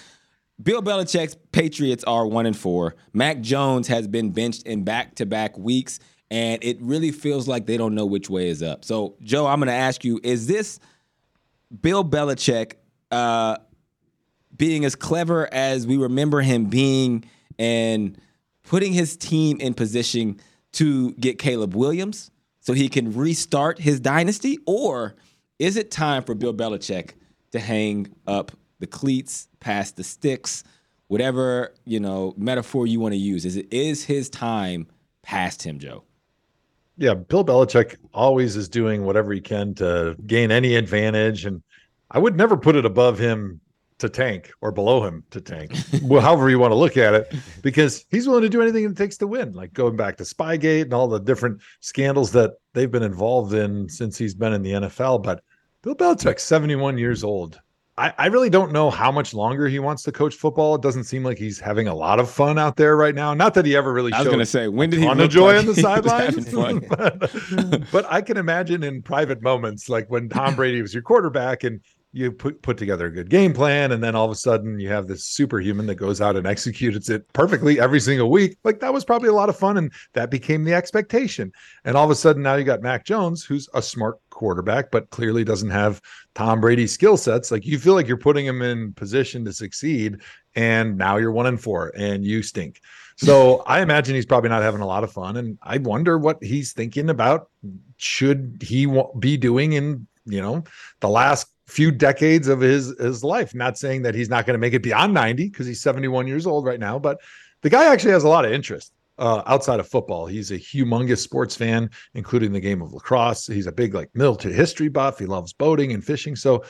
Bill Belichick's Patriots are one and four. Mac Jones has been benched in back-to-back weeks, and it really feels like they don't know which way is up. So, Joe, I'm going to ask you: Is this Bill Belichick uh, being as clever as we remember him being, and putting his team in position to get Caleb Williams so he can restart his dynasty? Or is it time for Bill Belichick to hang up the cleats, pass the sticks, whatever, you know, metaphor you want to use? Is it is his time past him, Joe? yeah, Bill Belichick always is doing whatever he can to gain any advantage. And I would never put it above him to tank or below him to tank, well, however you want to look at it, because he's willing to do anything it takes to win, like going back to Spygate and all the different scandals that they've been involved in since he's been in the NFL. But Bill Belichick's 71 years old. I, I really don't know how much longer he wants to coach football. It doesn't seem like he's having a lot of fun out there right now. Not that he ever really I was going to say, when did he of joy like on the he sidelines. but, but I can imagine in private moments, like when Tom Brady was your quarterback and you put put together a good game plan, and then all of a sudden you have this superhuman that goes out and executes it perfectly every single week. Like that was probably a lot of fun, and that became the expectation. And all of a sudden now you got Mac Jones, who's a smart quarterback, but clearly doesn't have Tom Brady skill sets. Like you feel like you're putting him in position to succeed, and now you're one and four, and you stink. So I imagine he's probably not having a lot of fun, and I wonder what he's thinking about. Should he be doing in you know the last few decades of his his life? Not saying that he's not going to make it beyond ninety because he's seventy one years old right now, but the guy actually has a lot of interest uh, outside of football. He's a humongous sports fan, including the game of lacrosse. He's a big like military history buff. He loves boating and fishing. So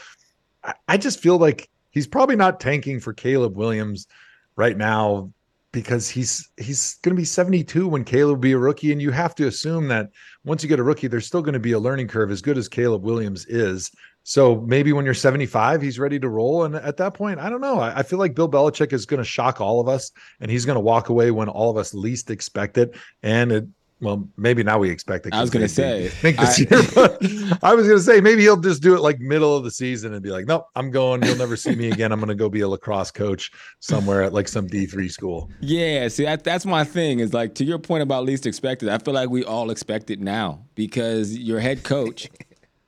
I, I just feel like he's probably not tanking for Caleb Williams right now because he's he's going to be 72 when Caleb will be a rookie and you have to assume that once you get a rookie there's still going to be a learning curve as good as Caleb Williams is so maybe when you're 75 he's ready to roll and at that point I don't know I, I feel like Bill Belichick is going to shock all of us and he's going to walk away when all of us least expect it and it well, maybe now we expect it. I was they- they say, think this I- year, but I was gonna say maybe he'll just do it like middle of the season and be like, "Nope, I'm going. You'll never see me again. I'm gonna go be a lacrosse coach somewhere at like some D3 school." Yeah, see, that, that's my thing. Is like to your point about least expected. I feel like we all expect it now because your head coach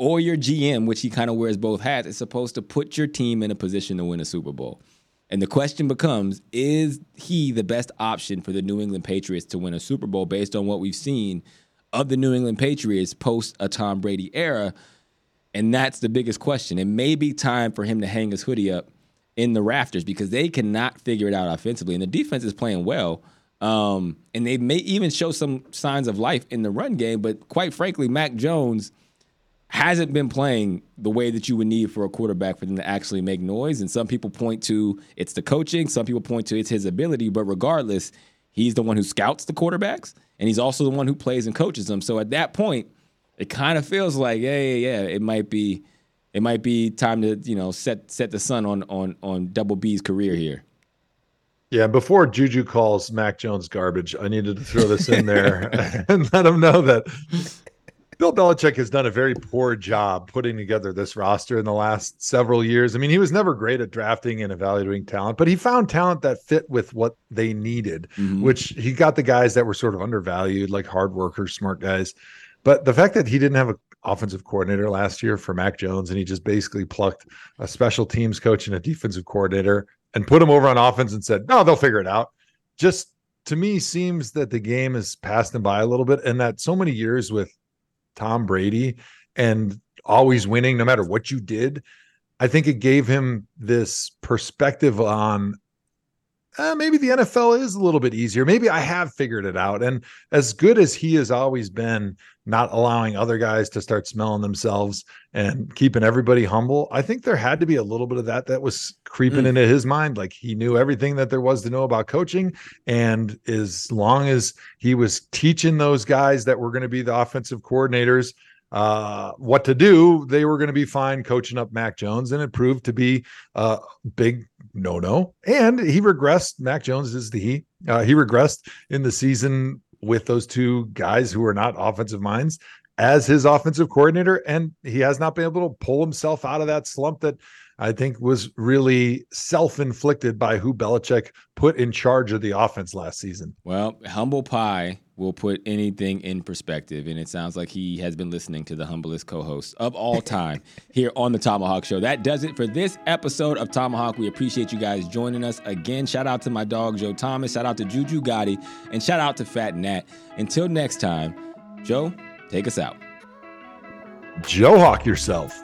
or your GM, which he kind of wears both hats, is supposed to put your team in a position to win a Super Bowl. And the question becomes is he the best option for the New England Patriots to win a Super Bowl based on what we've seen of the New England Patriots post a Tom Brady era? And that's the biggest question. It may be time for him to hang his hoodie up in the rafters because they cannot figure it out offensively. And the defense is playing well. Um, and they may even show some signs of life in the run game. But quite frankly, Mac Jones hasn't been playing the way that you would need for a quarterback for them to actually make noise. And some people point to it's the coaching, some people point to it's his ability. But regardless, he's the one who scouts the quarterbacks and he's also the one who plays and coaches them. So at that point, it kind of feels like, yeah, yeah, yeah, it might be it might be time to, you know, set set the sun on on on Double B's career here. Yeah, before Juju calls Mac Jones garbage, I needed to throw this in there and let him know that Bill Belichick has done a very poor job putting together this roster in the last several years. I mean, he was never great at drafting and evaluating talent, but he found talent that fit with what they needed, mm-hmm. which he got the guys that were sort of undervalued, like hard workers, smart guys. But the fact that he didn't have an offensive coordinator last year for Mac Jones and he just basically plucked a special teams coach and a defensive coordinator and put him over on offense and said, no, they'll figure it out. Just to me seems that the game has passed him by a little bit and that so many years with Tom Brady and always winning no matter what you did. I think it gave him this perspective on uh, maybe the NFL is a little bit easier. Maybe I have figured it out. And as good as he has always been, not allowing other guys to start smelling themselves and keeping everybody humble, I think there had to be a little bit of that that was creeping mm. into his mind. Like he knew everything that there was to know about coaching. And as long as he was teaching those guys that were going to be the offensive coordinators, uh, what to do, they were going to be fine coaching up Mac Jones, and it proved to be a big no no. And he regressed. Mac Jones is the he. Uh, he regressed in the season with those two guys who are not offensive minds as his offensive coordinator, and he has not been able to pull himself out of that slump that I think was really self inflicted by who Belichick put in charge of the offense last season. Well, humble pie will put anything in perspective. And it sounds like he has been listening to the humblest co host of all time here on the ThomaHawk Show. That does it for this episode of ThomaHawk. We appreciate you guys joining us again. Shout out to my dog, Joe Thomas. Shout out to Juju Gotti. And shout out to Phatt Nat. Until next time, Joe, take us out. Joe Hawk yourself.